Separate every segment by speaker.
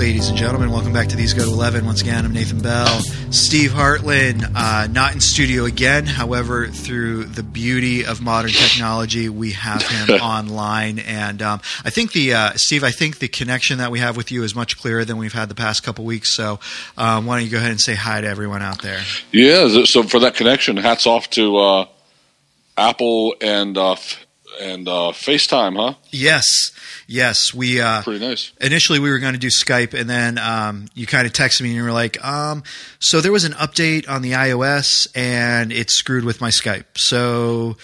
Speaker 1: Ladies and gentlemen, welcome back to These Go to 11. Once again, I'm Nathan Bell. Steve Hartland, uh, not in studio again. However, through the beauty of modern technology, we have him online. And um, I think the, uh, Steve, I think the connection that we have with you is much clearer than we've had the past couple weeks. So um, why don't you go ahead and say hi to everyone out there?
Speaker 2: Yeah, so for that connection, hats off to uh, Apple and uh, and uh, FaceTime, huh?
Speaker 1: Yes, yes. We uh,
Speaker 2: pretty nice.
Speaker 1: Initially, we were going to do Skype, and then um, you kind of texted me and you were like, um, "So there was an update on the iOS, and it screwed with my Skype." So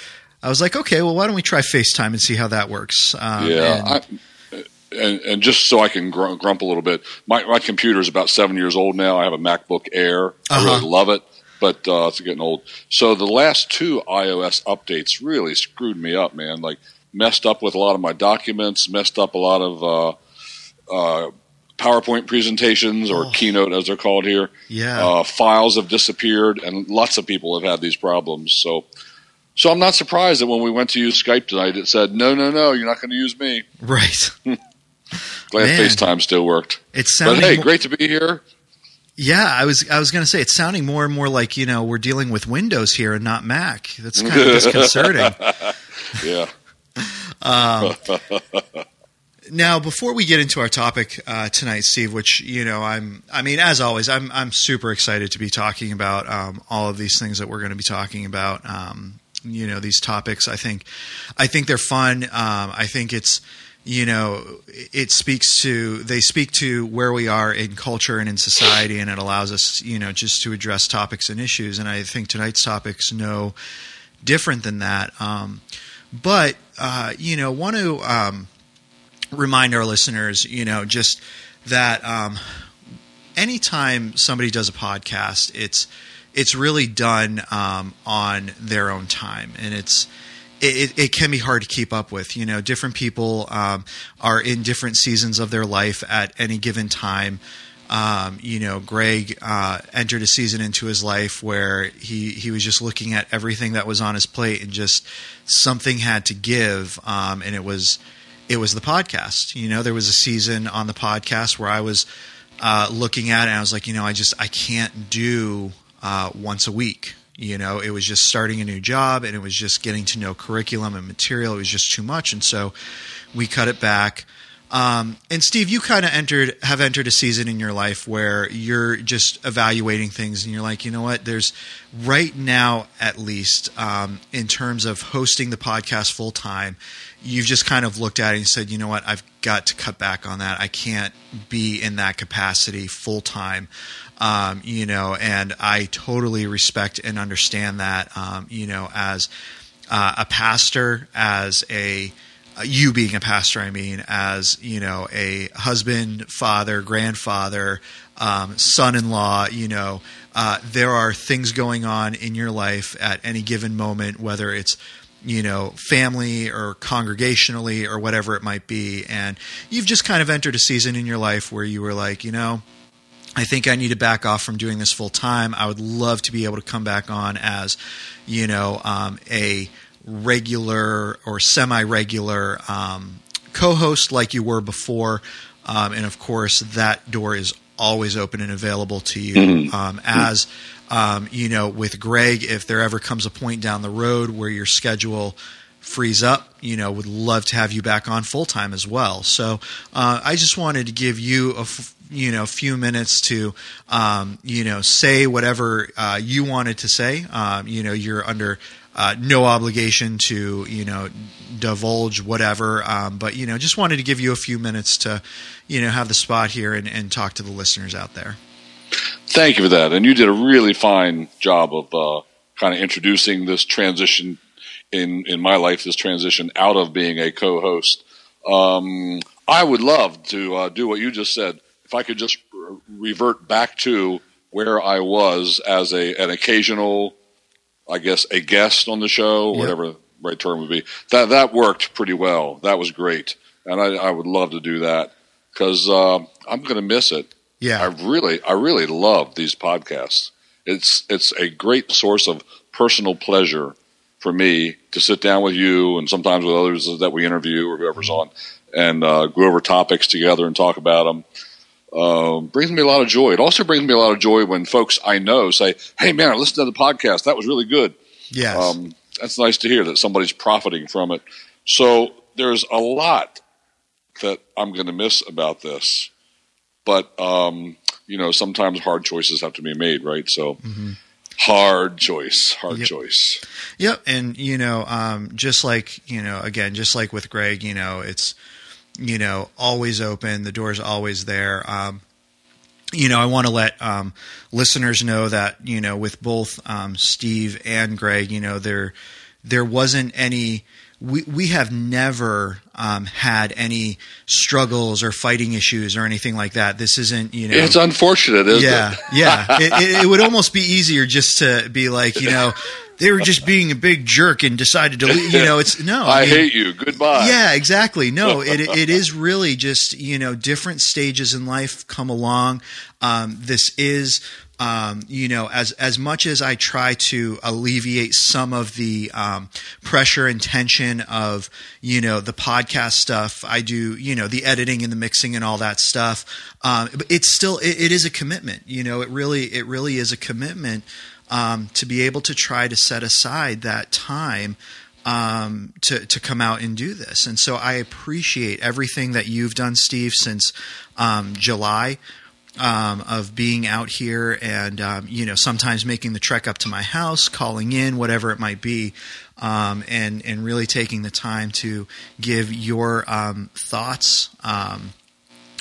Speaker 1: I was like, "Okay, well, why don't we try FaceTime and see how that works?"
Speaker 2: Um, yeah. And, I, and, and, just so I can grump a little bit, my, my computer is about seven years old now. I have a MacBook Air. I uh-huh. really love it but uh, it's getting old. So the last two iOS updates really screwed me up, man. Like messed up with a lot of my documents, messed up a lot of uh, uh, PowerPoint presentations or oh. Keynote as they're called here.
Speaker 1: Yeah,
Speaker 2: uh, files have disappeared, and lots of people have had these problems. So. So I'm not surprised that when we went to use Skype tonight, it said, "No, no, no, you're not going to use me."
Speaker 1: Right.
Speaker 2: Glad Man. FaceTime still worked.
Speaker 1: It's
Speaker 2: but hey, great to be here.
Speaker 1: Yeah, I was I was going to say it's sounding more and more like you know we're dealing with Windows here and not Mac. That's kind of disconcerting.
Speaker 2: yeah.
Speaker 1: um, now, before we get into our topic uh, tonight, Steve, which you know I'm I mean as always I'm I'm super excited to be talking about um, all of these things that we're going to be talking about. Um, you know these topics. I think I think they're fun. Um, I think it's you know, it speaks to they speak to where we are in culture and in society, and it allows us, you know, just to address topics and issues. And I think tonight's topics no different than that. Um, but uh, you know, want to um, remind our listeners, you know, just that um, anytime somebody does a podcast, it's it's really done um, on their own time, and it's it, it, can be hard to keep up with. You know, different people um, are in different seasons of their life at any given time. Um, you know, Greg uh, entered a season into his life where he he was just looking at everything that was on his plate and just something had to give, um, and it was it was the podcast. You know, there was a season on the podcast where I was uh, looking at it and I was like, you know, I just I can't do uh, once a week. You know, it was just starting a new job and it was just getting to know curriculum and material. It was just too much, and so we cut it back. Um, and Steve, you kind of entered have entered a season in your life where you're just evaluating things, and you're like, you know what? There's right now, at least, um, in terms of hosting the podcast full time, you've just kind of looked at it and said, you know what? I've got to cut back on that. I can't be in that capacity full time. Um, you know, and I totally respect and understand that, um, you know, as uh, a pastor, as a uh, you being a pastor, I mean, as you know, a husband, father, grandfather, um, son-in-law, you know, uh, there are things going on in your life at any given moment, whether it's you know, family or congregationally or whatever it might be, and you've just kind of entered a season in your life where you were like, you know, I think I need to back off from doing this full time. I would love to be able to come back on as, you know, um, a regular or semi-regular um, co-host like you were before, um, and of course that door is always open and available to you. Mm-hmm. Um, as um, you know, with Greg, if there ever comes a point down the road where your schedule frees up, you know, would love to have you back on full time as well. So uh, I just wanted to give you a f- you know a few minutes to um, you know say whatever uh, you wanted to say. Um, you know, you're under uh, no obligation to you know divulge whatever, um, but you know, just wanted to give you a few minutes to you know have the spot here and, and talk to the listeners out there.
Speaker 2: Thank you for that, and you did a really fine job of uh, kind of introducing this transition in in my life this transition out of being a co-host. Um, I would love to uh, do what you just said. If I could just revert back to where I was as a an occasional, I guess, a guest on the show, yep. whatever the right term would be. That that worked pretty well. That was great, and I, I would love to do that because uh, I'm going to miss it.
Speaker 1: Yeah,
Speaker 2: I really, I really love these podcasts. It's it's a great source of personal pleasure for me to sit down with you and sometimes with others that we interview or whoever's on and uh, go over topics together and talk about them. Uh, brings me a lot of joy. It also brings me a lot of joy when folks I know say, "Hey, man, I listened to the podcast. That was really good."
Speaker 1: Yes.
Speaker 2: Um, that's nice to hear that somebody's profiting from it. So there's a lot that I'm going to miss about this, but um, you know, sometimes hard choices have to be made, right? So. Hard choice, hard
Speaker 1: Yep.
Speaker 2: choice.
Speaker 1: Yep, and you know, um, just like you know, again, just like with Greg, you know, it's you know always open. The door's always there. Um, you know, I want to let um, listeners know that you know, with both um, Steve and Greg, you know, there there wasn't any. We we have never um, had any struggles or fighting issues or anything like that. This isn't you know.
Speaker 2: It's unfortunate, isn't
Speaker 1: yeah,
Speaker 2: it?
Speaker 1: yeah. It, it, it would almost be easier just to be like, you know, they were just being a big jerk and decided to, leave. you know, it's no.
Speaker 2: I,
Speaker 1: mean,
Speaker 2: hate you. Goodbye.
Speaker 1: Yeah, exactly. No, it it is really just you know different stages in life come along. Um, this is. Um, you know, as as much as I try to alleviate some of the um, pressure and tension of you know the podcast stuff, I do you know the editing and the mixing and all that stuff. Um, but it's still it, it is a commitment. You know, it really it really is a commitment um, to be able to try to set aside that time um, to to come out and do this. And so I appreciate everything that you've done, Steve, since um, July. Um, of being out here and um, you know sometimes making the trek up to my house, calling in, whatever it might be, um, and and really taking the time to give your um, thoughts um,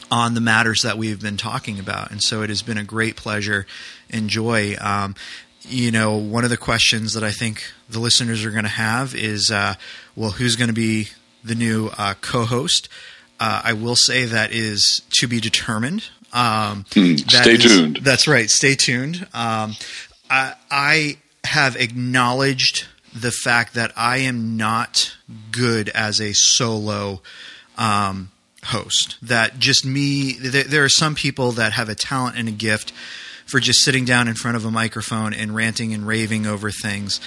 Speaker 1: on the matters that we've been talking about. And so it has been a great pleasure and joy. Um, you know, one of the questions that I think the listeners are going to have is, uh, well, who's going to be the new uh, co-host? Uh, I will say that is to be determined. Um, that
Speaker 2: stay
Speaker 1: is-
Speaker 2: tuned.
Speaker 1: That's right. Stay tuned. Um, I, I have acknowledged the fact that I am not good as a solo um, host. That just me. There, there are some people that have a talent and a gift for just sitting down in front of a microphone and ranting and raving over things.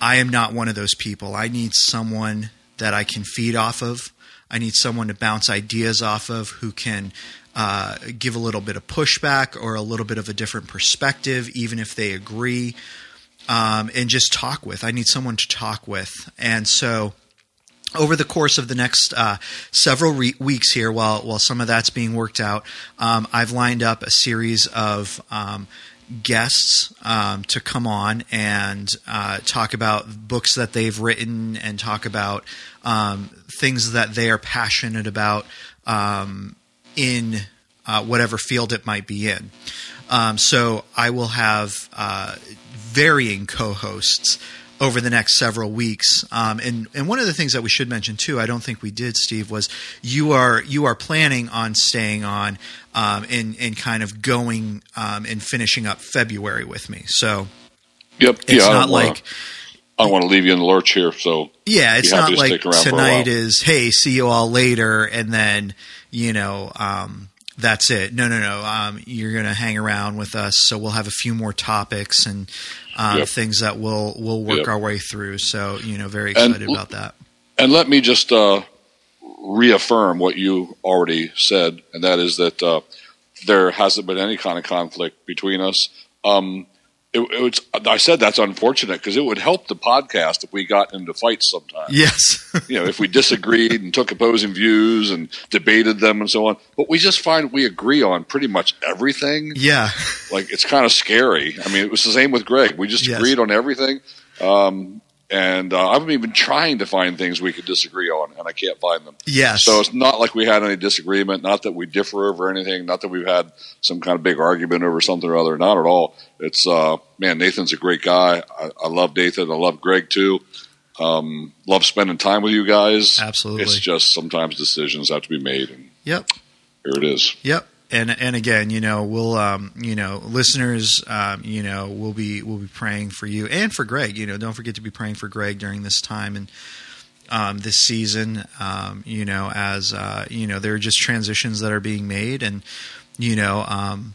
Speaker 1: I am not one of those people. I need someone that I can feed off of. I need someone to bounce ideas off of who can uh, give a little bit of pushback or a little bit of a different perspective, even if they agree, um, and just talk with. I need someone to talk with. And so over the course of the next uh, several re- weeks here, while while some of that's being worked out, um, I've lined up a series of um, guests um, to come on and uh, talk about books that they've written and talk about um, things that they are passionate about um, in uh, whatever field it might be in. Um, so I will have uh, varying co-hosts over the next several weeks. Um, and and one of the things that we should mention too, I don't think we did, Steve, was you are you are planning on staying on um, and and kind of going um, and finishing up February with me. So
Speaker 2: Yep.
Speaker 1: it's
Speaker 2: yeah. I
Speaker 1: not
Speaker 2: don't wanna-
Speaker 1: like.
Speaker 2: I don't want to leave you in the lurch here. So
Speaker 1: Yeah, it's not
Speaker 2: to
Speaker 1: like
Speaker 2: stick around for a
Speaker 1: tonight is hey, see you all later, and then you know um, that's it. No, no, no. Um, you're going to hang around with us, so we'll have a few more topics and um,
Speaker 2: Yep.
Speaker 1: things that we'll we'll work
Speaker 2: Yep.
Speaker 1: our way through. So you know, very excited
Speaker 2: l-
Speaker 1: about that.
Speaker 2: And let me just uh, reaffirm what you already said, and that is that uh, there hasn't been any kind of conflict between us. Um, it, it was, I said that's unfortunate because it would help the podcast if we got into fights sometimes.
Speaker 1: Yes,
Speaker 2: You know, if we disagreed and took opposing views and debated them and so on. But we just find we agree on pretty much everything.
Speaker 1: yeah,
Speaker 2: Like it's kind of scary. I mean, it was the same with Greg. We just
Speaker 1: Yes.
Speaker 2: agreed on everything. Um, and uh, I'm even trying to find things we could disagree on, and I can't find them.
Speaker 1: yes.
Speaker 2: So it's not like we had any disagreement, not that we differ over anything, not that we've had some kind of big argument over something or other. Not at all. It's uh, man, Nathan's a great guy. I, I love Nathan. I love Greg too. Um, love spending time with you guys.
Speaker 1: Absolutely.
Speaker 2: It's just sometimes decisions have to be made, and
Speaker 1: yep.
Speaker 2: here it is.
Speaker 1: Yep. And and again, you know, we'll um, you know, listeners, um, you know, we'll be we'll be praying for you and for Greg. You know, don't forget to be praying for Greg during this time and um, this season. Um, you know, as uh, you know, there are just transitions that are being made, and you know, um,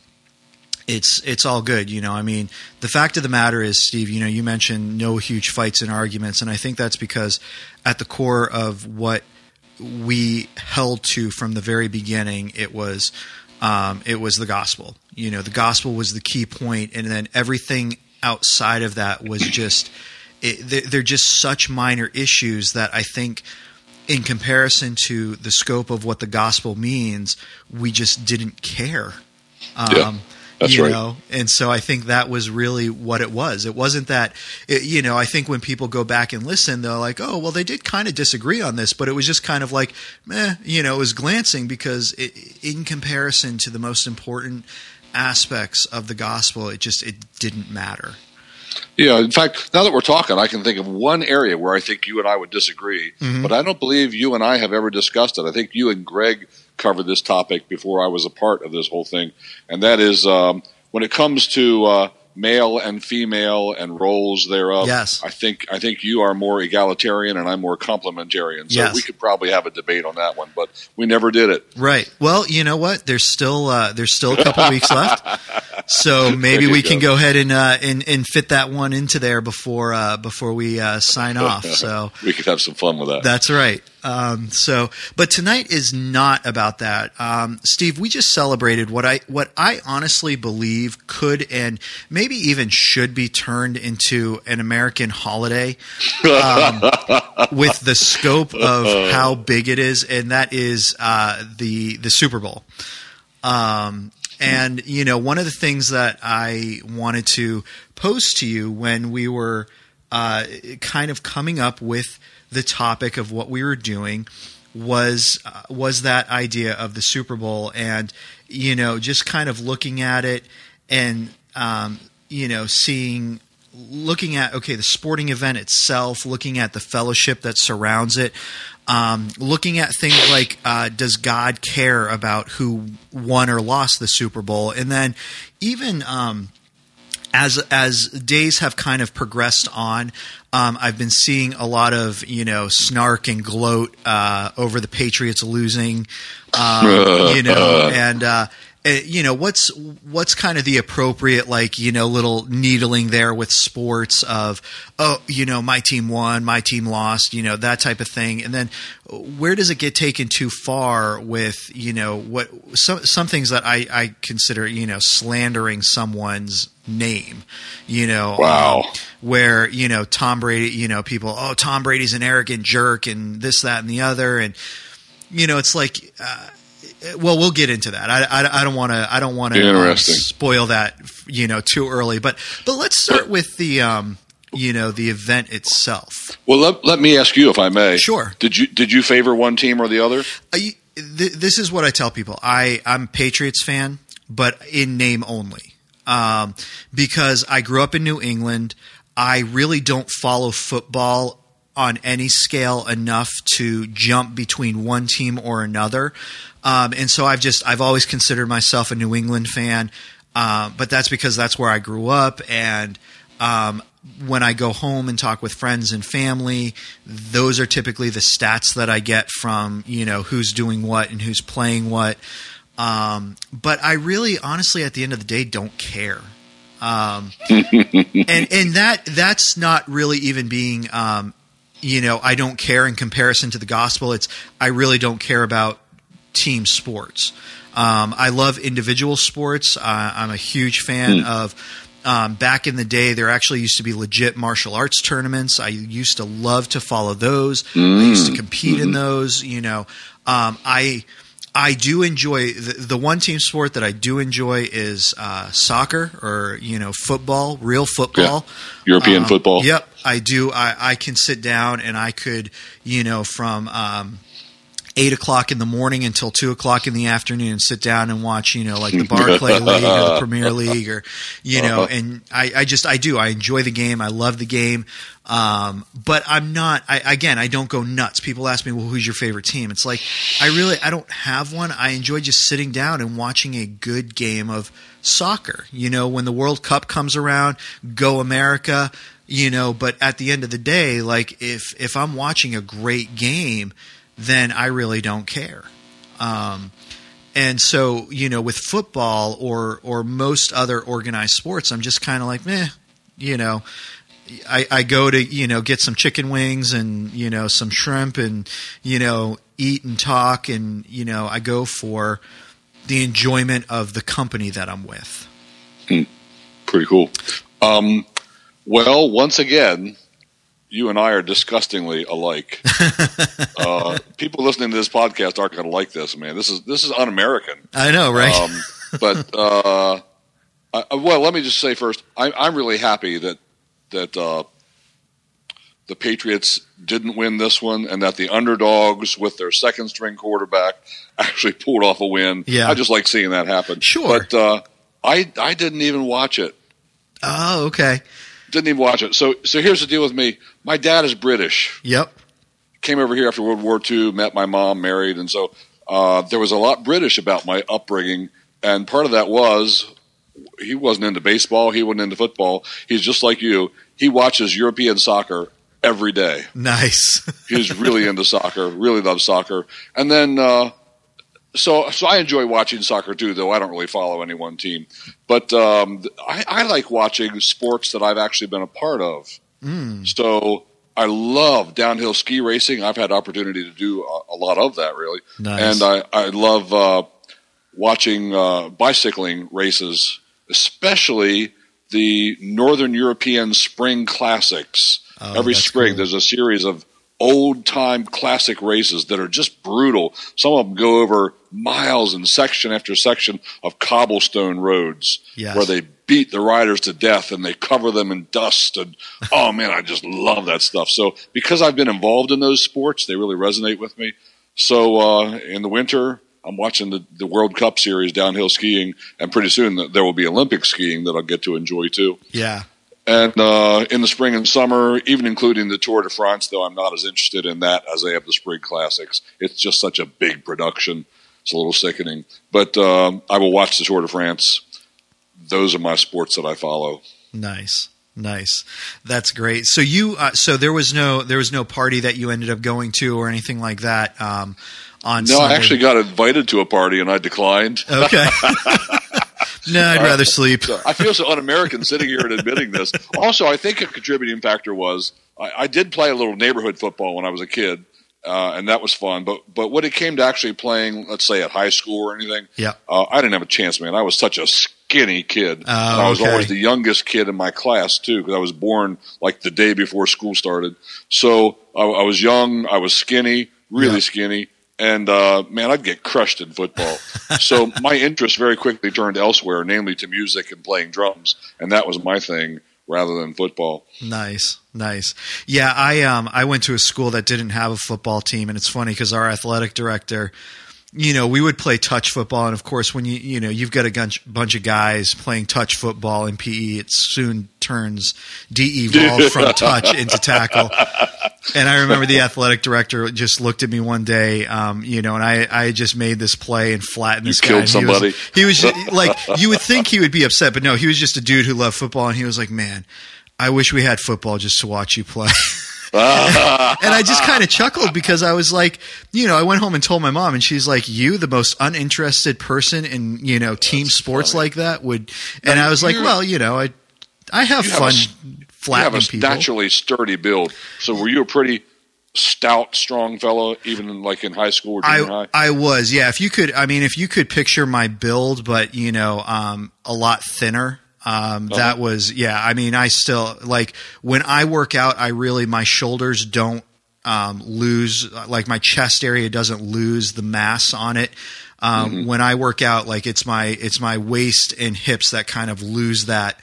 Speaker 1: it's it's all good. You know, I mean, the fact of the matter is, Steve. You know, you mentioned no huge fights and arguments, and I think that's because at the core of what we held to from the very beginning, it was um, it was the gospel. You know, the gospel was the key point, and then everything outside of that was just it, they're just such minor issues that I think in comparison to the scope of what the gospel means, we just didn't care.
Speaker 2: Um, yeah, that's
Speaker 1: you
Speaker 2: right.
Speaker 1: know, and so I think that was really what it was. It wasn't that, it, you know, I think when people go back and listen, they're like, oh, well, they did kind of disagree on this, but it was just kind of like, meh, you know, it was glancing because it, in comparison to the most important aspects of the gospel, it just, it didn't matter.
Speaker 2: Yeah, in fact, now that we're talking, I can think of one area where I think you and I would disagree, mm-hmm. but I don't believe you and I have ever discussed it. I think you and Greg covered this topic before I was a part of this whole thing, and that is um, when it comes to uh, male and female and roles thereof.
Speaker 1: Yes.
Speaker 2: I think I think you are more egalitarian and I'm more complementarian. So
Speaker 1: yes.
Speaker 2: we could probably have a debate on that one, but we never did it.
Speaker 1: Right. Well, you know what? There's still uh, there's still a couple weeks left, so maybe we go. can go ahead and, uh, and and fit that one into there before uh, before we uh, sign off. So
Speaker 2: we could have some fun with that.
Speaker 1: That's right. Um, so, but tonight is not about that. Um, Steve, we just celebrated what I what I honestly believe could and maybe even should be turned into an American holiday um, with the scope of how big it is, and that is uh, the the Super Bowl. Um, and you know, one of the things that I wanted to post to you when we were uh, kind of coming up with the topic of what we were doing was uh, was that idea of the Super Bowl and you know just kind of looking at it and um, you know seeing looking at okay the sporting event itself looking at the fellowship that surrounds it um, looking at things like uh, does god care about who won or lost the super bowl? And then even um, as as days have kind of progressed on, um, I've been seeing a lot of you know snark and gloat uh, over the Patriots losing, um, you know, and uh, uh, you know what's what's kind of the appropriate like you know little needling there with sports of oh you know my team won my team lost you know that type of thing and then where does it get taken too far with you know what some some things that I, I consider you know slandering someone's name you know
Speaker 2: wow um,
Speaker 1: where you know Tom Brady you know people oh Tom Brady's an arrogant jerk and this that and the other and you know it's like uh, well, we'll get into that. I, I, I don't want to. I don't want to spoil that, you know, too early. But but let's start with the, um, you know, the event itself.
Speaker 2: Well, let, let me ask you, if I may.
Speaker 1: Sure.
Speaker 2: Did you did you favor one team or the other?
Speaker 1: Uh, th- this is what I tell people. I I'm a Patriots fan, but in name only, um, because I grew up in New England. I really don't follow football on any scale enough to jump between one team or another. Um, and so I've just I've always considered myself a New England fan, uh, but that's because that's where I grew up. And um, when I go home and talk with friends and family, those are typically the stats that I get from you know who's doing what and who's playing what. Um, but I really, honestly, at the end of the day, don't care. Um, and and that that's not really even being um, you know I don't care in comparison to the gospel. It's I really don't care about team sports. Um, I love individual sports. Uh, I'm a huge fan mm. of. Um, back in the day, there actually used to be legit martial arts tournaments. I used to love to follow those. Mm. I used to compete mm-hmm. in those. You know, um, I I do enjoy the, the, one team sport that I do enjoy is uh, soccer or you know football, real football,
Speaker 2: yeah. European
Speaker 1: um,
Speaker 2: football.
Speaker 1: Yep, I do. I, I can sit down and I could you know from um, eight o'clock in the morning until two o'clock in the afternoon and sit down and watch, you know, like the Barclay League or the Premier League or, you know, uh-huh. and I, I just, I do, I enjoy the game. I love the game. Um, but I'm not, I, again, I don't go nuts. People ask me, well, who's your favorite team? It's like, I really, I don't have one. I enjoy just sitting down and watching a good game of soccer. You know, when the World Cup comes around, go America, you know, but at the end of the day, like if, if I'm watching a great game, then I really don't care. Um, and so, you know, with football or or most other organized sports, I'm just kind of like, meh, you know. I, I go to you know get some chicken wings and you know some shrimp and you know eat and talk and you know I go for the enjoyment of the company that I'm with.
Speaker 2: Pretty cool. Um, well, once again, you and I are disgustingly alike. uh, people listening to this podcast aren't going to like this, man. This is this is un-American.
Speaker 1: I know, right?
Speaker 2: Um, but uh, I, well, let me just say first, I, I'm really happy that that uh, the Patriots didn't win this one, and that the underdogs with their second string quarterback actually pulled off a win.
Speaker 1: Yeah.
Speaker 2: I just like seeing that happen.
Speaker 1: Sure.
Speaker 2: but uh, I I didn't even watch it.
Speaker 1: oh, okay.
Speaker 2: Didn't even watch it. So so here's the deal with me. My dad is British.
Speaker 1: Yep.
Speaker 2: Came over here after World War II, met my mom, married, and so uh, there was a lot British about my upbringing. And part of that was he wasn't into baseball, he wasn't into football. He's just like you. He watches European soccer every day.
Speaker 1: Nice.
Speaker 2: He's really into soccer, really loves soccer. And then, uh, so so I enjoy watching soccer too, though I don't really follow any one team. But um, I, I like watching sports that I've actually been a part of. So I love downhill ski racing. I've had opportunity to do a, a lot of that, really.
Speaker 1: Nice.
Speaker 2: And I, I love uh, watching uh, bicycling races, especially the Northern European Spring Classics.
Speaker 1: Oh,
Speaker 2: Every spring,
Speaker 1: cool.
Speaker 2: there's a series of old time classic races that are just brutal. Some of them go over miles and section after section of cobblestone roads
Speaker 1: Yes.
Speaker 2: where they beat the riders to death and they cover them in dust and oh man i just love that stuff so because i've been involved in those sports they really resonate with me so uh, in the winter i'm watching the, the world cup series downhill skiing and pretty soon there will be olympic skiing that i'll get to enjoy too
Speaker 1: Yeah.
Speaker 2: And uh, in the spring and summer, even including the Tour de France, though I'm not as interested in that as I am the Spring Classics. It's just such a big production. It's a little sickening. But um, I will watch the Tour de France. Those are my sports that I follow.
Speaker 1: Nice. Nice. That's great. So you uh, so there was no there was no party that you ended up going to or anything like that um on
Speaker 2: No,
Speaker 1: Sunday?
Speaker 2: I actually got invited to a party and I declined.
Speaker 1: Okay. no, I'd rather sleep.
Speaker 2: So I feel so un-American sitting here and admitting this. Also, I think a contributing factor was I, I did play a little neighborhood football when I was a kid, uh, and that was fun. But but when it came to actually playing, let's say at high school or anything,
Speaker 1: Yeah.
Speaker 2: uh, I didn't have a chance, man. I was such a skinny kid.
Speaker 1: Oh,
Speaker 2: And I was
Speaker 1: okay.
Speaker 2: always the youngest kid in my class too, because I was born like the day before school started. So I, I was young, I was skinny, really
Speaker 1: Yeah.
Speaker 2: skinny. And uh, man, I'd get crushed in football. so my interest very quickly turned elsewhere, namely to music and playing drums, and that was my thing rather than football.
Speaker 1: Nice, nice. Yeah, I um I went to a school that didn't have a football team, and it's funny because our athletic director, you know, we would play touch football, and of course, when you you know you've got a bunch, of guys playing touch football in PE, it soon turns de-evolved from touch into tackle. And I remember the athletic director just looked at me one day, um, you know, and I, I just made this play and flattened this guy.
Speaker 2: killed somebody.
Speaker 1: He was, he was like, you would think he would be upset, but no, he was just a dude who loved football, and he was like, man, I wish we had football just to watch you play. and I just kind of chuckled because I was like, you know, I went home and told my mom, and she's like, "You, the most uninterested person in you know team sports
Speaker 2: funny.
Speaker 1: like that, would." And
Speaker 2: Now,
Speaker 1: I was like, "Well, you know, I I have
Speaker 2: You have a
Speaker 1: fun
Speaker 2: You have a
Speaker 1: people."
Speaker 2: naturally sturdy build. So were you a pretty stout, strong fellow, even in, like in high school or junior
Speaker 1: I
Speaker 2: high?
Speaker 1: I was yeah. If you could, I mean, if you could picture my build, but you know, um, a lot thinner. Um,
Speaker 2: Uh-huh.
Speaker 1: that was yeah. I mean, I still like when I work out. I really my shoulders don't um, lose like my chest area doesn't lose the mass on it. Um,
Speaker 2: Mm-hmm.
Speaker 1: When I work out, like it's my it's my waist and hips that kind of lose that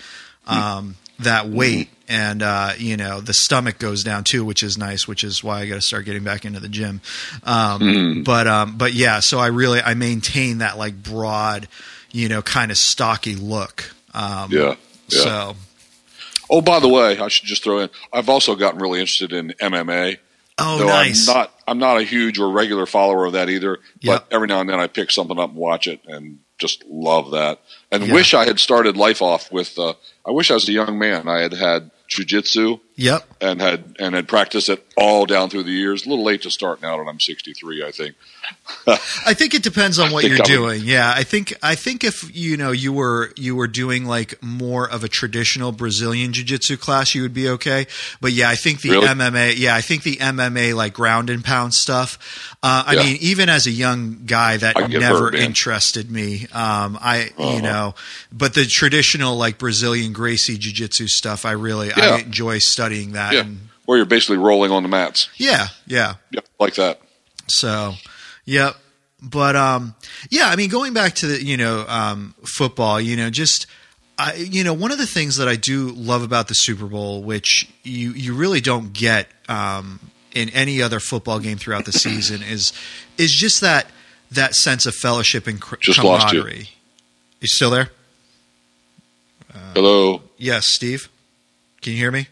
Speaker 1: um, that weight, and uh, you know the stomach goes down too, which is nice. Which is why I got to start getting back into the gym. Um, But um, but yeah, so I really I maintain that like broad, you know, kind of stocky look. Um,
Speaker 2: yeah. Yeah.
Speaker 1: So
Speaker 2: oh, by the way, I should just throw in. I've also gotten really interested in MMA.
Speaker 1: oh nice.
Speaker 2: I'm not. I'm not a huge or regular follower of that either.
Speaker 1: Yep.
Speaker 2: But every now and then I pick something up and watch it, and just love that. And
Speaker 1: Yeah.
Speaker 2: wish I had started life off with. Uh, I wish I was a young man. I had had jujitsu
Speaker 1: Yep.
Speaker 2: And had and had practiced it all down through the years. A little late to start now that I'm 63, I think.
Speaker 1: I think it depends on what you're doing. Yeah, I think I think if you know you were you were doing like more of a traditional Brazilian jiu-jitsu class, you would be okay. But yeah, I think the
Speaker 2: Really?
Speaker 1: MMA, yeah, I think the MMA like ground and pound stuff. Uh, I
Speaker 2: Yeah.
Speaker 1: mean, even as a young guy, that never
Speaker 2: hurt,
Speaker 1: interested me. Um, I
Speaker 2: Uh-huh.
Speaker 1: you know, but the traditional like Brazilian Gracie jiu-jitsu stuff, I really
Speaker 2: Yeah.
Speaker 1: I enjoy studying that.
Speaker 2: Yeah.
Speaker 1: And
Speaker 2: Where you're basically rolling on the mats.
Speaker 1: yeah, yeah.
Speaker 2: Yeah, like that.
Speaker 1: So, yep. But um, yeah, I mean, going back to the you know um, football, you know, just I, you know, one of the things that I do love about the Super Bowl, which you you really don't get um, in any other football game throughout the season, is is just that that sense of fellowship and cr-
Speaker 2: Just lost you.
Speaker 1: camaraderie. You still there?
Speaker 2: Hello.
Speaker 1: Yes, Steve. Can you hear me?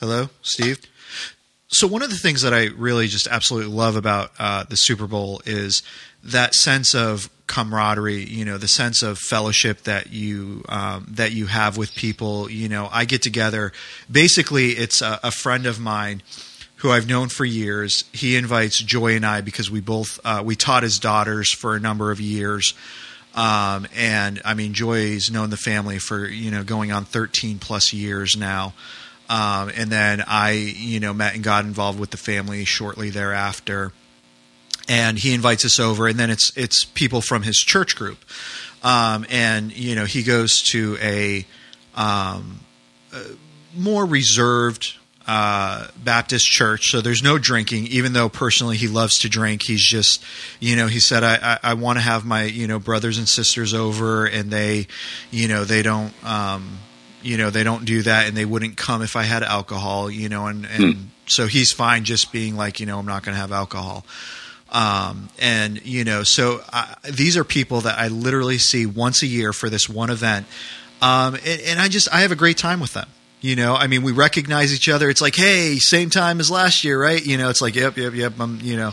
Speaker 1: Hello, Steve. So one of the things that I really just absolutely love about uh, the Super Bowl is that sense of camaraderie. You know, the sense of fellowship that you um, that you have with people. You know, I get together. Basically, it's a, a friend of mine who I've known for years. He invites Joy and I because we both uh, we taught his daughters for a number of years. Um, and I mean, Joy's known the family for you know going on 13 plus years now. Um, and then I, you know, met and got involved with the family shortly thereafter. And he invites us over, and then it's it's people from his church group, um, and you know he goes to a um, uh, more reserved uh, Baptist church, so there's no drinking. Even though personally he loves to drink, he's just, you know, he said, I, I, I want to have my, you know, brothers and sisters over, and they, you know, they don't, um, you know, they don't do that, and they wouldn't come if I had alcohol, you know, and and so he's fine just being like, you know, I'm not going to have alcohol. Um, and you know, so I, these are people that I literally see once a year for this one event, um, and, and I just I have a great time with them. You know, I mean, we recognize each other. It's like, hey, same time as last year, right? You know, it's like, yep, yep, yep. I'm, you know,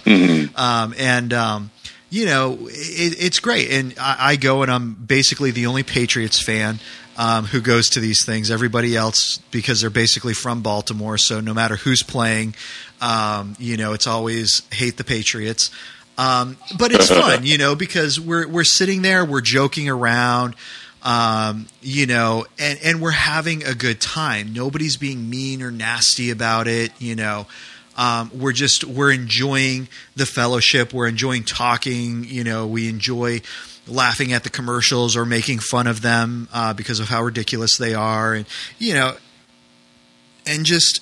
Speaker 1: um, and um, you know, it, it's great. And I, I go, and I'm basically the only Patriots fan um, who goes to these things. Everybody else, because they're basically from Baltimore, so no matter who's playing, um, you know, it's always hate the Patriots. Um, but it's fun, you know, because we're we're sitting there, we're joking around, um, you know, and and we're having a good time. Nobody's being mean or nasty about it, you know. Um, we're just we're enjoying the fellowship. We're enjoying talking. You know, we enjoy laughing at the commercials or making fun of them uh, because of how ridiculous they are, and you know, and just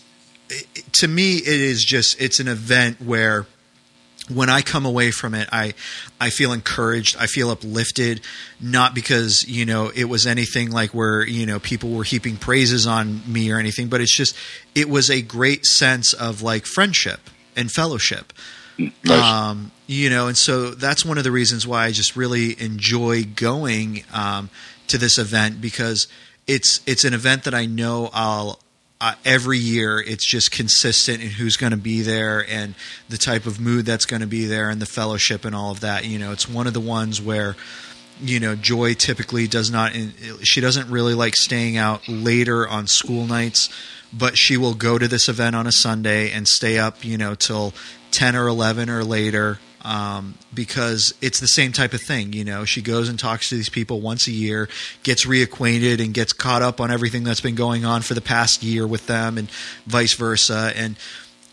Speaker 1: to me, it is just it's an event where when I come away from it, I I feel encouraged. I feel uplifted, not because you know it was anything like where you know people were heaping praises on me or anything, but it's just it was a great sense of like friendship and fellowship.
Speaker 2: Nice.
Speaker 1: Um, you know, and so that's one of the reasons why I just really enjoy going um, to this event because it's it's an event that I know I'll uh, every year. It's just consistent in who's going to be there and the type of mood that's going to be there and the fellowship and all of that. You know, it's one of the ones where you know Joy typically does not. She doesn't really like staying out later on school nights, but she will go to this event on a Sunday and stay up. You know, till ten or eleven or later. Um, because it's the same type of thing, you know. She goes and talks to these people once a year, gets reacquainted, and gets caught up on everything that's been going on for the past year with them, and vice versa. And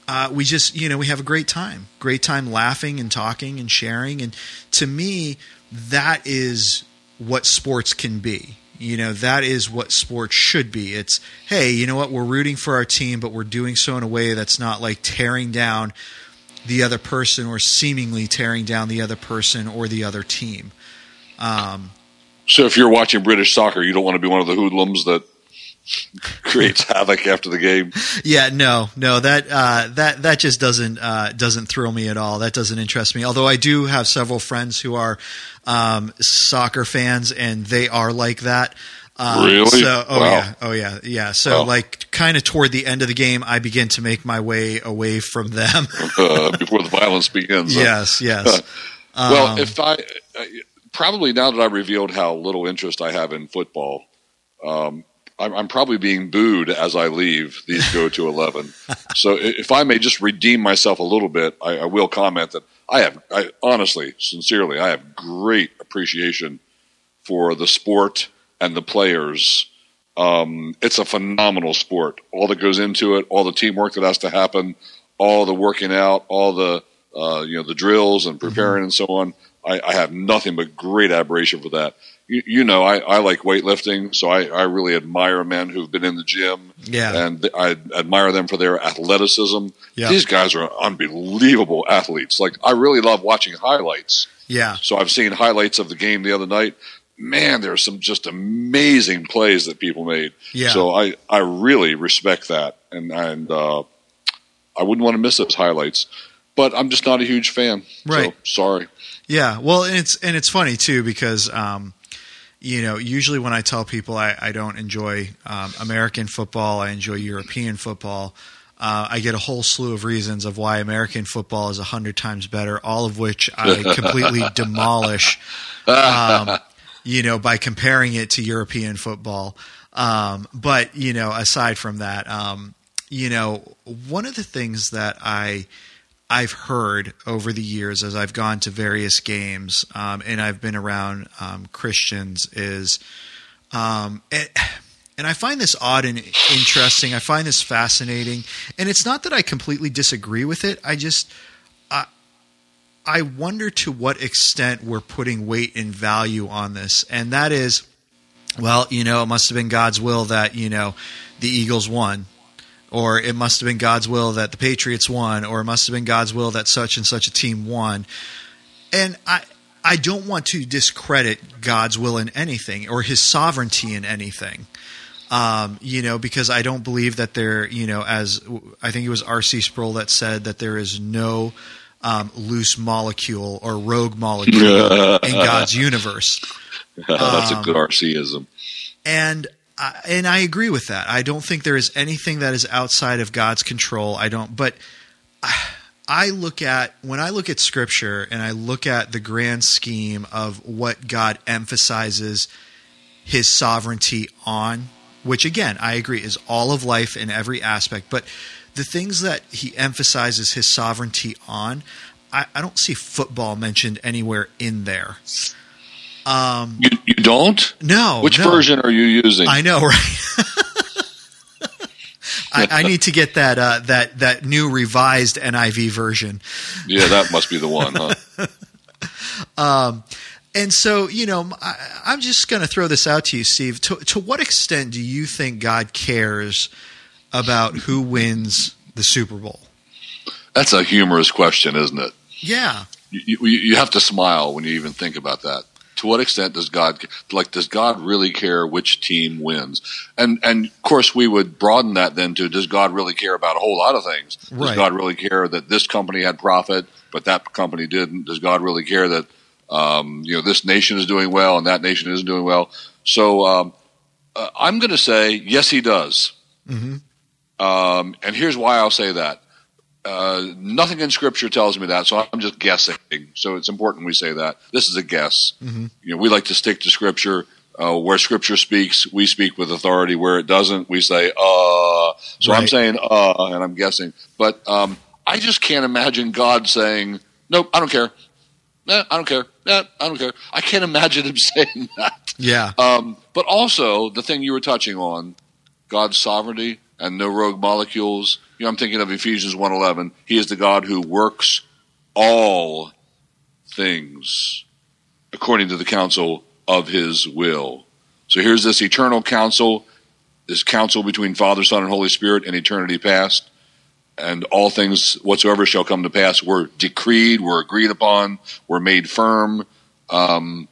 Speaker 1: uh, we just you know we have a great time great time laughing and talking and sharing and to me that is what sports can be you know that is what sports should be it's hey you know what we're rooting for our team but we're doing so in a way that's not like tearing down the other person or seemingly tearing down the other person or the other team um,
Speaker 2: so if you're watching British soccer, you don't want to be one of the hoodlums that creates havoc after the game.
Speaker 1: Yeah, no, no, that uh, that that just doesn't uh, doesn't thrill me at all. That doesn't interest me. Although I do have several friends who are um, soccer fans, and they are like that. Um,
Speaker 2: Really?
Speaker 1: So, oh
Speaker 2: Wow.
Speaker 1: yeah, oh yeah, yeah. So,
Speaker 2: Wow.
Speaker 1: like, kind of toward the end of the game, I begin to make my way away from them.
Speaker 2: uh, before the violence begins.
Speaker 1: yes, yes.
Speaker 2: Well,
Speaker 1: Um,
Speaker 2: if I uh, probably now that I revealed how little interest I have in football, um, I'm, I'm probably being booed as I leave. These go to eleven. so if I may just redeem myself a little bit, I, I will comment that I have, I honestly, sincerely, I have great appreciation for the sport and the players. Um, it's a phenomenal sport. All that goes into it, all the teamwork that has to happen, all the working out, all the uh, you know the drills and preparing and so on. I, I have nothing but great admiration for that. You, you know, I, I like weightlifting, so I, I really admire men who've been in the gym,
Speaker 1: Yeah.
Speaker 2: and I admire them for their athleticism.
Speaker 1: Yeah.
Speaker 2: These guys are unbelievable athletes. Like I really love watching highlights.
Speaker 1: Yeah.
Speaker 2: So I've seen highlights of the game the other night. Man, there are some just amazing plays that people made.
Speaker 1: Yeah.
Speaker 2: So I, I really respect that, and and uh, I wouldn't want to miss those highlights. But I'm just not a huge fan.
Speaker 1: Right.
Speaker 2: So, sorry.
Speaker 1: Yeah, well, and it's and it's funny too because um, you know usually when I tell people I, I don't enjoy um, American football, I enjoy European football. Uh, I get a whole slew of reasons of why American football is a hundred times better, all of which I completely demolish. Um, you know, by comparing it to European football. Um, but you know, aside from that, um, you know, one of the things that I I've heard over the years as I've gone to various games um, and I've been around um, Christians is, um, it, and I find this odd and interesting. I find this fascinating, and it's not that I completely disagree with it. I just I wonder to what extent we're putting weight and value on this, and that is, well, you know, it must have been God's will that you know the Eagles won or it must have been God's will that the Patriots won, or it must have been God's will that such and such a team won. And I I don't want to discredit God's will in anything or His sovereignty in anything. Um, you know, because I don't believe that there, you know, as I think it was R.C. Sproul that said that there is no um, loose molecule or rogue molecule in God's universe.
Speaker 2: That's
Speaker 1: Um,
Speaker 2: a RCism.
Speaker 1: and I, and I agree with that. I don't think there is anything that is outside of God's control. I don't, but I look at when I look at Scripture and I look at the grand scheme of what God emphasizes His sovereignty on, which again I agree is all of life in every aspect, but the things that He emphasizes His sovereignty on, I, I don't see football mentioned anywhere in there. Um,
Speaker 2: You, you don't?
Speaker 1: no,
Speaker 2: Which
Speaker 1: no.
Speaker 2: version are you using?
Speaker 1: I know, right? I, I need to get that uh, that that new revised NIV version.
Speaker 2: yeah, that must be the one, huh?
Speaker 1: And so, you know, I, I'm just going to throw this out to you, Steve. To, to what extent do you think God cares about who wins the Super Bowl?
Speaker 2: That's a humorous question, isn't it?
Speaker 1: Yeah,
Speaker 2: You, you, you have to smile when you even think about that. To what extent does God like? Does God really care which team wins? And and of course, we would broaden that then to: Does God really care about a whole lot of things? Does
Speaker 1: Right.
Speaker 2: God really care that this company had profit, but that company didn't? Does God really care that um, you know this nation is doing well and that nation isn't doing well? So um, uh, I'm going to say yes, He does.
Speaker 1: Mhm.
Speaker 2: Um, and here's why I'll say that. Uh, nothing in Scripture tells me that, so I'm just guessing. So it's important we say that. This is a guess.
Speaker 1: Mhm.
Speaker 2: You know, we like to stick to Scripture. Uh, where Scripture speaks, we speak with authority. Where it doesn't, we say, uh. So I'm saying, uh, and I'm guessing. But um, I just can't imagine God saying, nope, I don't care. Nah, I don't care. Nah, I don't care. I can't imagine him saying that.
Speaker 1: yeah,
Speaker 2: Um, but also the thing you were touching on, God's sovereignty and no rogue molecules. You know, I'm thinking of Ephesians 1:11. He is the God who works all things according to the counsel of His will. So here's this eternal counsel, this counsel between Father, Son, and Holy Spirit in eternity past. And all things whatsoever shall come to pass were decreed, were agreed upon, were made firm. Um,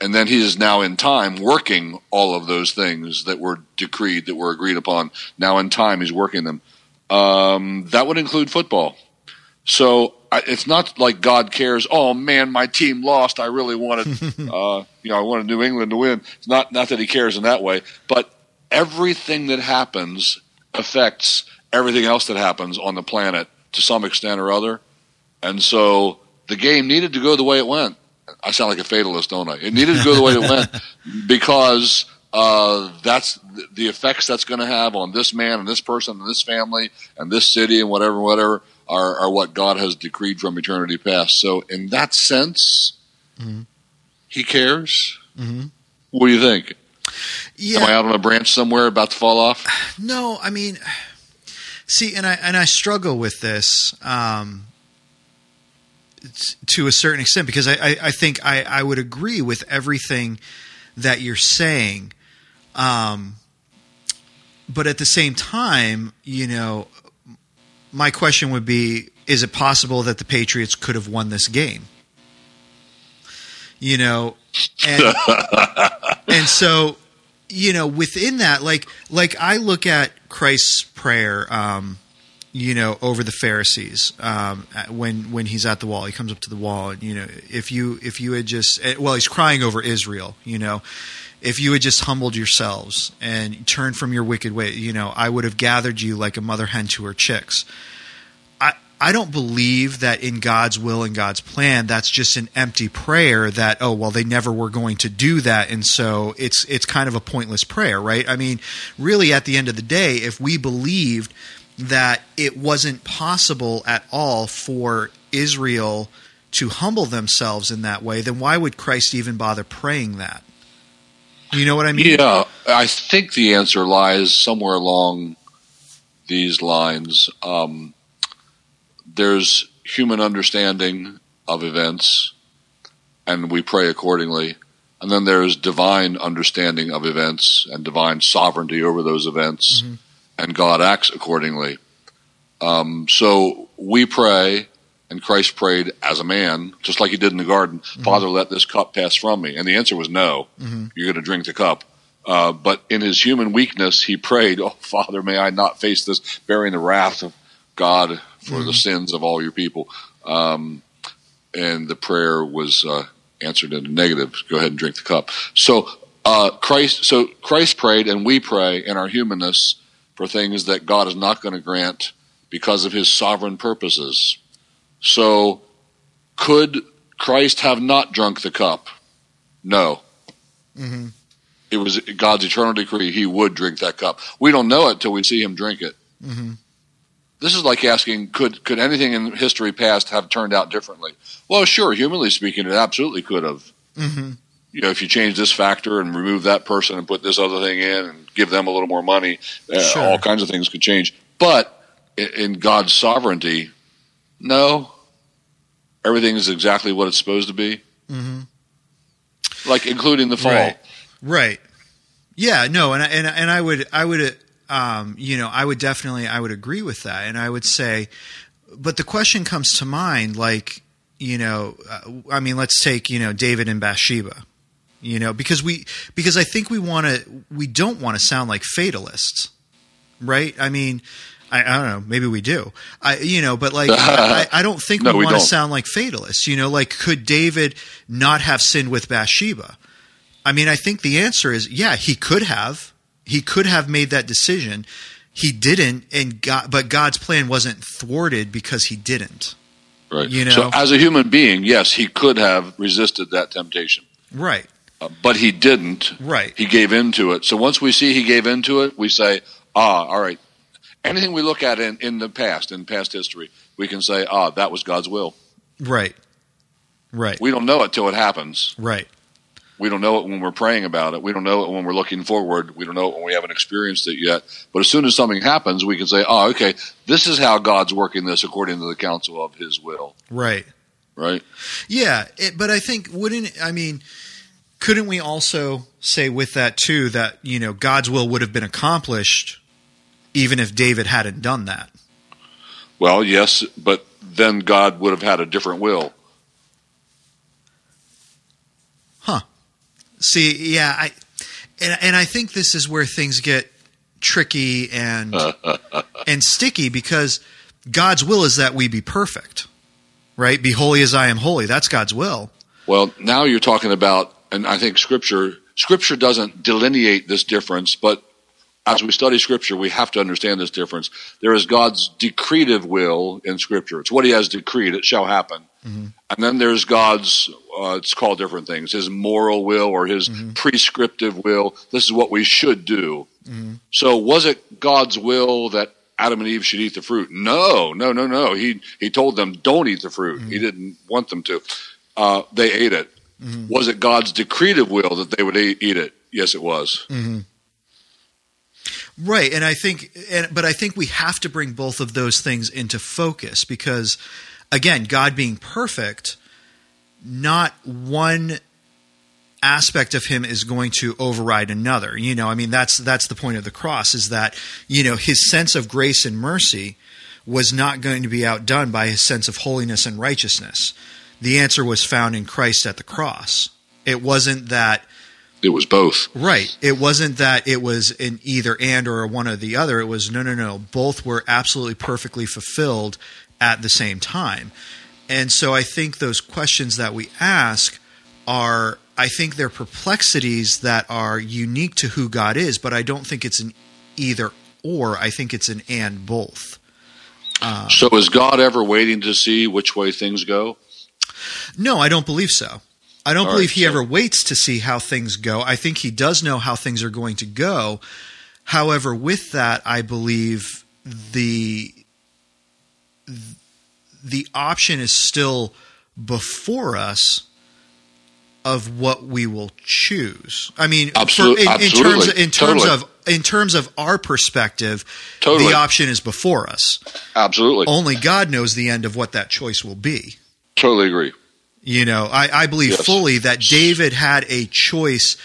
Speaker 2: and then he is now in time working all of those things that were decreed, that were agreed upon. Now in time, he's working them. Um, that would include football. So I, it's not like God cares. Oh man, my team lost. I really wanted, uh, you know, I wanted New England to win. It's not not that he cares in that way, but everything that happens affects everything else that happens on the planet to some extent or other. And so the game needed to go the way it went. I sound like a fatalist, don't I? It needed to go the way it went because uh, that's the effects that's going to have on this man and this person and this family and this city and whatever, whatever are, are what God has decreed from eternity past. So, in that sense, mm-hmm. He cares. Mm-hmm. What do you think?
Speaker 1: Yeah.
Speaker 2: Am I out on a branch somewhere about to fall off?
Speaker 1: No, I mean, see, and I and I struggle with this um, to a certain extent because I, I, I think I, I would agree with everything that you're saying. Um, but at the same time, you know, my question would be: Is it possible that the Patriots could have won this game? You know, and and so you know within that, like like I look at Christ's prayer. Um, you know, over the Pharisees um, when when he's at the wall. He comes up to the wall, and you know, if you if you had just eh, well, he's crying over Israel. You know, if you had just humbled yourselves and turned from your wicked way, you know, I would have gathered you like a mother hen to her chicks. I I don't believe that in God's will and God's plan, that's just an empty prayer. That oh well, they never were going to do that, and so it's it's kind of a pointless prayer, right? I mean, really, at the end of the day, if we believed that it wasn't possible at all for Israel to humble themselves in that way, then why would Christ even bother praying that? You know what I mean?
Speaker 2: Yeah, I think the answer lies somewhere along these lines. Um, there's human understanding of events, and we pray accordingly. And then there's divine understanding of events and divine sovereignty over those events. Mm-hmm and God acts accordingly. Um, so we pray, and Christ prayed as a man, just like he did in the garden. Mm-hmm. Father, let this cup pass from me. And the answer was no. Mm-hmm. You're going to drink the cup. Uh, but in his human weakness, he prayed, "Oh Father, may I not face this, bearing the wrath of God for mm-hmm. the sins of all your people." Um, and the prayer was uh, answered in a negative. Go ahead and drink the cup. So uh, Christ, so Christ prayed, and we pray in our humanness for things that God is not going to grant because of his sovereign purposes. So, could Christ have not drunk the cup? No. Mm-hmm. It was God's eternal decree he would drink that cup. We don't know it till we see him drink it. Mm-hmm. This is like asking, could could anything in history past have turned out differently? Well, sure, humanly speaking, it absolutely could have. Mm-hmm you know, if you change this factor and remove that person and put this other thing in and give them a little more money, uh, sure. all kinds of things could change. But in God's sovereignty, no, everything is exactly what it's supposed to be. Mm-hmm. Like including the fall.
Speaker 1: Right. right. Yeah. No. And and and I would I would um, you know I would definitely I would agree with that, and I would say, but the question comes to mind like you know, uh, I mean, let's take you know David and Bathsheba you know because we because i think we want to we don't want to sound like fatalists right i mean I, I, don't know. Maybe we do. I, you know, but like, I, I, don't think no, we, we want to sound like fatalists. You know, like, could David not have sinned with Bathsheba? I mean, I think the answer is, yeah, he could have. He could have made that decision. He didn't, and God, but God's plan wasn't thwarted because he didn't.
Speaker 2: Right. You know, so as a human being, yes, he could have resisted that temptation.
Speaker 1: Right.
Speaker 2: But he didn't.
Speaker 1: Right.
Speaker 2: He gave into it. So once we see he gave into it, we say, ah, all right. Anything we look at in, in the past, in past history, we can say, ah, that was God's will.
Speaker 1: Right. Right.
Speaker 2: We don't know it till it happens.
Speaker 1: Right.
Speaker 2: We don't know it when we're praying about it. We don't know it when we're looking forward. We don't know it when we haven't experienced it yet. But as soon as something happens, we can say, oh, okay, this is how God's working this according to the counsel of his will.
Speaker 1: Right.
Speaker 2: Right.
Speaker 1: Yeah. It, but I think, wouldn't, I mean, couldn't we also say with that too that you know God's will would have been accomplished even if David hadn't done that?
Speaker 2: Well, yes, but then God would have had a different will.
Speaker 1: Huh. See, yeah, I and and I think this is where things get tricky and and sticky because God's will is that we be perfect. Right? Be holy as I am holy. That's God's will.
Speaker 2: Well, now you're talking about and I think Scripture Scripture doesn't delineate this difference, but as we study Scripture, we have to understand this difference. There is God's decretive will in Scripture. It's what He has decreed; it shall happen. Mm-hmm. And then there's God's uh, it's called different things. His moral will or his mm-hmm. prescriptive will. This is what we should do. Mm-hmm. So, was it God's will that Adam and Eve should eat the fruit? No, no, no, no. He he told them don't eat the fruit. Mm-hmm. He didn't want them to. Uh, they ate it. Mm-hmm. Was it God's decretive will that they would eat, it? Yes, it was.
Speaker 1: Mm-hmm. Right, and I think, and, but I think we have to bring both of those things into focus because, again, God being perfect, not one aspect of him is going to override another. You know, I mean that's that's the point of the cross is that, you know, his sense of grace and mercy was not going to be outdone by his sense of holiness and righteousness. The answer was found in Christ at the cross. It wasn't that
Speaker 2: it was both.
Speaker 1: Right. It wasn't that it was an either and or one or the other. It was no, no, no. Both were absolutely perfectly fulfilled at the same time. And so I think those questions that we ask are, I think they're perplexities that are unique to who God is, but I don't think it's an either or. I think it's an and both.
Speaker 2: Uh, so is God ever waiting to see which way things go?
Speaker 1: No, I don't believe so. I don't All believe right, he so. ever waits to see how things go. I think he does know how things are going to go. However, with that, I believe the the option is still before us of what we will choose. I mean,
Speaker 2: in, in, terms
Speaker 1: of, in terms totally. of in terms of our perspective, totally. the option is before us.
Speaker 2: Absolutely.
Speaker 1: Only God knows the end of what that choice will be.
Speaker 2: Totally agree.
Speaker 1: You know, I, I believe yes. fully that David had a choice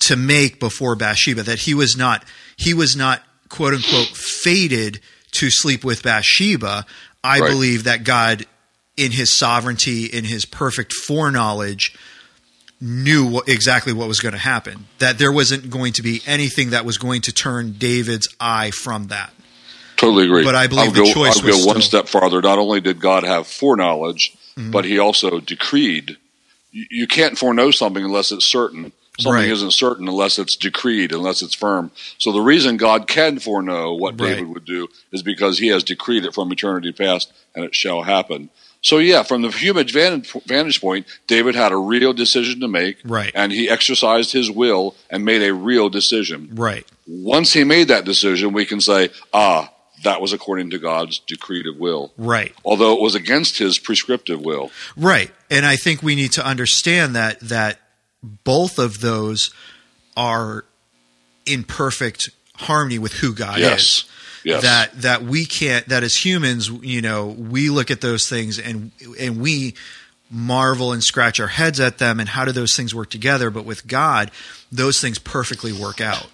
Speaker 1: to make before Bathsheba. That he was not he was not quote unquote fated to sleep with Bathsheba. I right. believe that God, in His sovereignty, in His perfect foreknowledge, knew what, exactly what was going to happen. That there wasn't going to be anything that was going to turn David's eye from that.
Speaker 2: Totally agree.
Speaker 1: But I believe I'll the
Speaker 2: go,
Speaker 1: choice
Speaker 2: I'll go one still... step farther. Not only did God have foreknowledge, mm-hmm. but he also decreed. You can't foreknow something unless it's certain. Something right. isn't certain unless it's decreed, unless it's firm. So the reason God can foreknow what right. David would do is because he has decreed it from eternity past and it shall happen. So yeah, from the human vantage point, David had a real decision to make,
Speaker 1: right?
Speaker 2: And he exercised his will and made a real decision,
Speaker 1: right?
Speaker 2: Once he made that decision, we can say, ah, that was according to God's decretive will.
Speaker 1: Right.
Speaker 2: Although it was against his prescriptive will.
Speaker 1: Right. And I think we need to understand that that both of those are in perfect harmony with who God
Speaker 2: yes.
Speaker 1: is.
Speaker 2: Yes.
Speaker 1: That that we can't that as humans, you know, we look at those things and and we marvel and scratch our heads at them and how do those things work together, but with God, those things perfectly work out.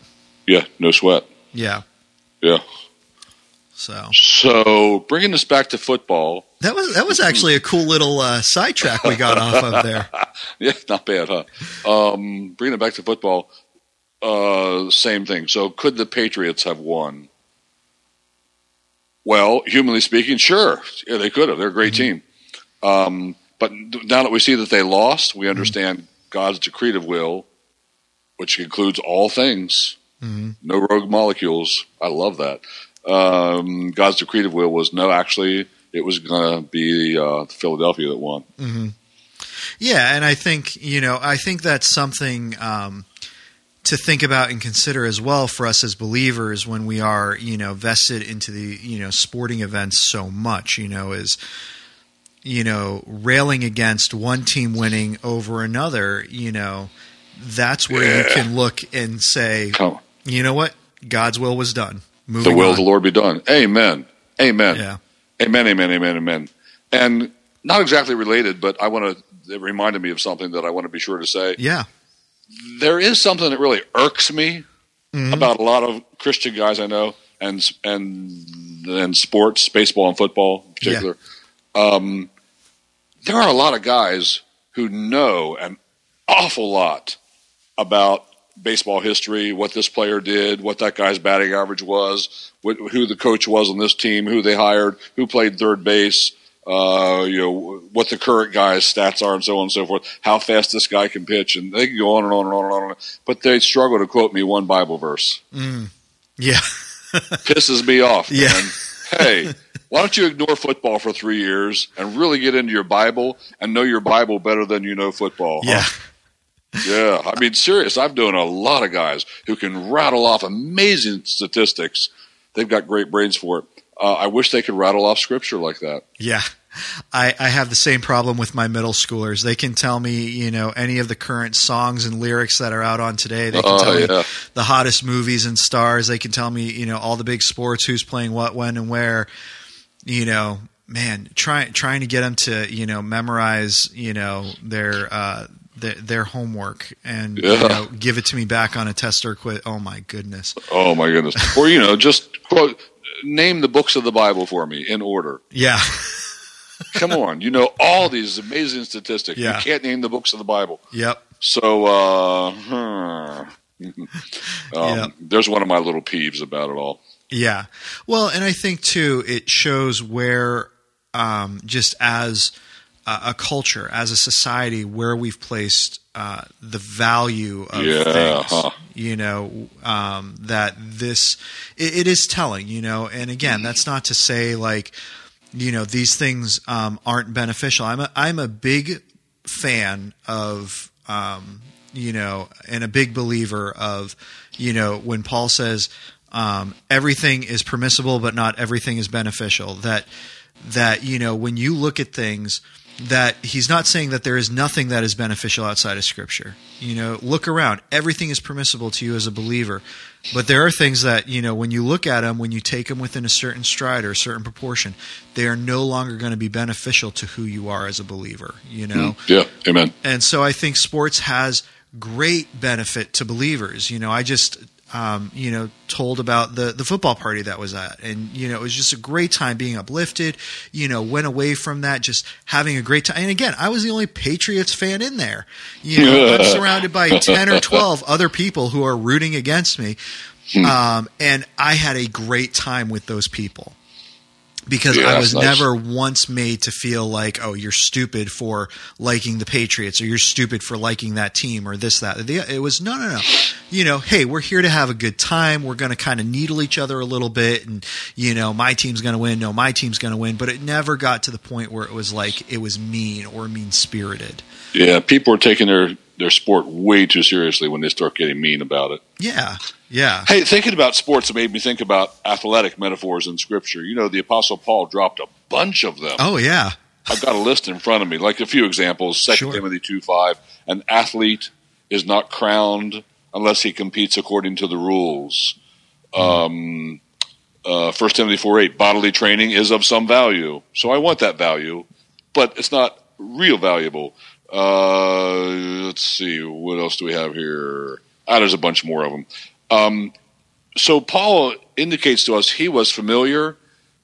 Speaker 2: Yeah, no sweat.
Speaker 1: Yeah.
Speaker 2: Yeah.
Speaker 1: So,
Speaker 2: so bringing us back to football.
Speaker 1: That was that was actually a cool little uh, sidetrack we got off of there.
Speaker 2: Yeah, not bad, huh? Um, bringing it back to football. Uh, same thing. So, could the Patriots have won? Well, humanly speaking, sure, yeah, they could have. They're a great mm-hmm. team. Um, but now that we see that they lost, we understand mm-hmm. God's decretive will, which includes all things. Mm-hmm. No rogue molecules. I love that um, God's decretive will was no, actually, it was going to be uh, Philadelphia that won.
Speaker 1: Mm-hmm. Yeah, and I think you know, I think that's something um, to think about and consider as well for us as believers when we are you know vested into the you know sporting events so much. You know, is you know railing against one team winning over another. You know, that's where yeah. you can look and say, you know what, God's will was done.
Speaker 2: Moving the will on. of the Lord be done. Amen. Amen.
Speaker 1: Yeah.
Speaker 2: Amen. Amen. Amen. Amen. And not exactly related, but I want to. It reminded me of something that I want to be sure to say.
Speaker 1: Yeah.
Speaker 2: There is something that really irks me mm-hmm. about a lot of Christian guys I know, and and and sports, baseball and football in particular. Yeah. Um, there are a lot of guys who know an awful lot about baseball history, what this player did, what that guy's batting average was, what, who the coach was on this team, who they hired, who played third base, uh, you know, what the current guy's stats are and so on and so forth, how fast this guy can pitch, and they can go on and on and on and on. But they struggle to quote me one Bible verse.
Speaker 1: Mm. Yeah.
Speaker 2: Pisses me off,
Speaker 1: yeah.
Speaker 2: man. Hey, Why don't you ignore football for three years and really get into your Bible and know your Bible better than you know football? huh?
Speaker 1: Yeah.
Speaker 2: I mean, serious. I've known a lot of guys who can rattle off amazing statistics. They've got great brains for it. Uh, I wish they could rattle off scripture like that.
Speaker 1: Yeah. I, I have the same problem with my middle schoolers. They can tell me, you know, any of the current songs and lyrics that are out on today. They can
Speaker 2: Oh,
Speaker 1: tell me
Speaker 2: yeah.
Speaker 1: the hottest movies and stars. They can tell me, you know, all the big sports, who's playing what, when, and where. You know, man, try, trying to get them to, you know, memorize, you know, their uh, their, their homework and you know, give it to me back on a test or quit. Oh my goodness.
Speaker 2: Oh my goodness! or you know, just quote, name the books of the Bible for me in order.
Speaker 1: Yeah.
Speaker 2: Come on, you know all these amazing statistics.
Speaker 1: Yeah.
Speaker 2: You can't name the books of the Bible.
Speaker 1: yep.
Speaker 2: So, uh, hmm. um,
Speaker 1: Yeah.
Speaker 2: there's one of my little peeves about it all.
Speaker 1: Yeah. Well, and I think too, it shows where, um, just as a, a culture, as a society, where we've placed uh, the value of
Speaker 2: Yeah,
Speaker 1: things.
Speaker 2: huh.
Speaker 1: You know, um, that this, it, it is telling, you know, and again, that's not to say like, you know, these things um, aren't beneficial. I'm a, I'm a big fan of, um, you know, and a big believer of, you know, when Paul says um, everything is permissible, but not everything is beneficial. That that you know, when you look at things, that he's not saying that there is nothing that is beneficial outside of Scripture. You know, look around; everything is permissible to you as a believer. But there are things that you know when you look at them, when you take them within a certain stride or a certain proportion, they are no longer going to be beneficial to who you are as a believer. You know, mm,
Speaker 2: Yeah, amen.
Speaker 1: and so I think sports has great benefit to believers. You know, I just um, you know told about the the football party that was at, and you know it was just a great time being uplifted. You know, went away from that just having a great time. And again, I was the only Patriots fan in there. You know, I'm surrounded by ten or twelve other people who are rooting against me, um, and I had a great time with those people because
Speaker 2: Yeah,
Speaker 1: I was
Speaker 2: nice.
Speaker 1: never once made to feel like, oh, you're stupid for liking the Patriots or you're stupid for liking that team or this, that. It was no, no, no. You know, hey, we're here to have a good time. We're going to kind of needle each other a little bit. And, you know, my team's going to win. No, my team's going to win. But it never got to the point where it was like it was mean or mean spirited.
Speaker 2: Yeah, people are taking their their sport way too seriously when they start getting mean about it.
Speaker 1: Yeah. Yeah.
Speaker 2: Hey, thinking about sports made me think about athletic metaphors in Scripture. You know, the Apostle Paul dropped a bunch of them.
Speaker 1: Oh, yeah.
Speaker 2: I've got a list in front of me, like a few examples. Second
Speaker 1: Sure.
Speaker 2: Timothy two five: An athlete is not crowned unless he competes according to the rules. Um, uh, First Timothy four eight: Bodily training is of some value, so I want that value, but it's not real valuable. Uh, let's see, what else do we have here? Ah, there's a bunch more of them. Um, so Paul indicates to us he was familiar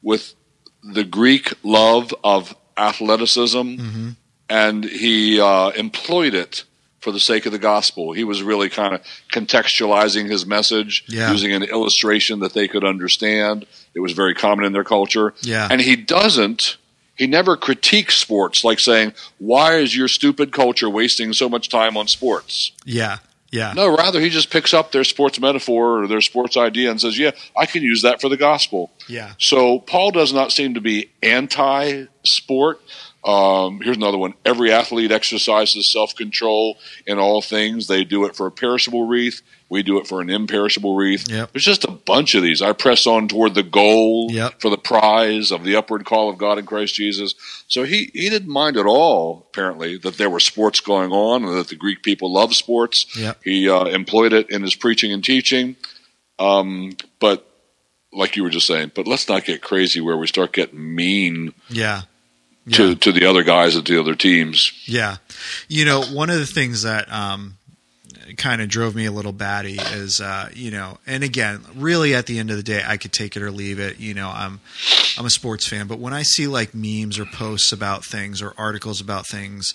Speaker 2: with the Greek love of athleticism, and he uh, employed it for the sake of the gospel. He was really kind of contextualizing his message
Speaker 1: Yeah.
Speaker 2: using an illustration that they could understand. It was very common in their culture.
Speaker 1: Yeah.
Speaker 2: And he doesn't, he never critiques sports like saying, Why is your stupid culture wasting so much time on sports?
Speaker 1: Yeah. Yeah.
Speaker 2: No, rather, he just picks up their sports metaphor or their sports idea and says, Yeah, I can use that for the gospel.
Speaker 1: Yeah.
Speaker 2: So Paul does not seem to be anti sport. Um, here's another one. Every athlete exercises self control in all things. They do it for a perishable wreath. We do it for an imperishable wreath.
Speaker 1: Yep.
Speaker 2: There's just a bunch of these. I press on toward the goal
Speaker 1: Yep.
Speaker 2: for the prize of the upward call of God in Christ Jesus. So he, he didn't mind at all, apparently, that there were sports going on and that the Greek people love sports.
Speaker 1: Yep.
Speaker 2: He uh, employed it in his preaching and teaching. Um, but like you were just saying, but let's not get crazy where we start getting mean
Speaker 1: Yeah. Yeah.
Speaker 2: to, to the other guys at the other teams.
Speaker 1: Yeah. You know, one of the things that um, kind of drove me a little batty is, uh, you know, and again, really at the end of the day, I could take it or leave it. You know, I'm I'm a sports fan, but when I see like memes or posts about things or articles about things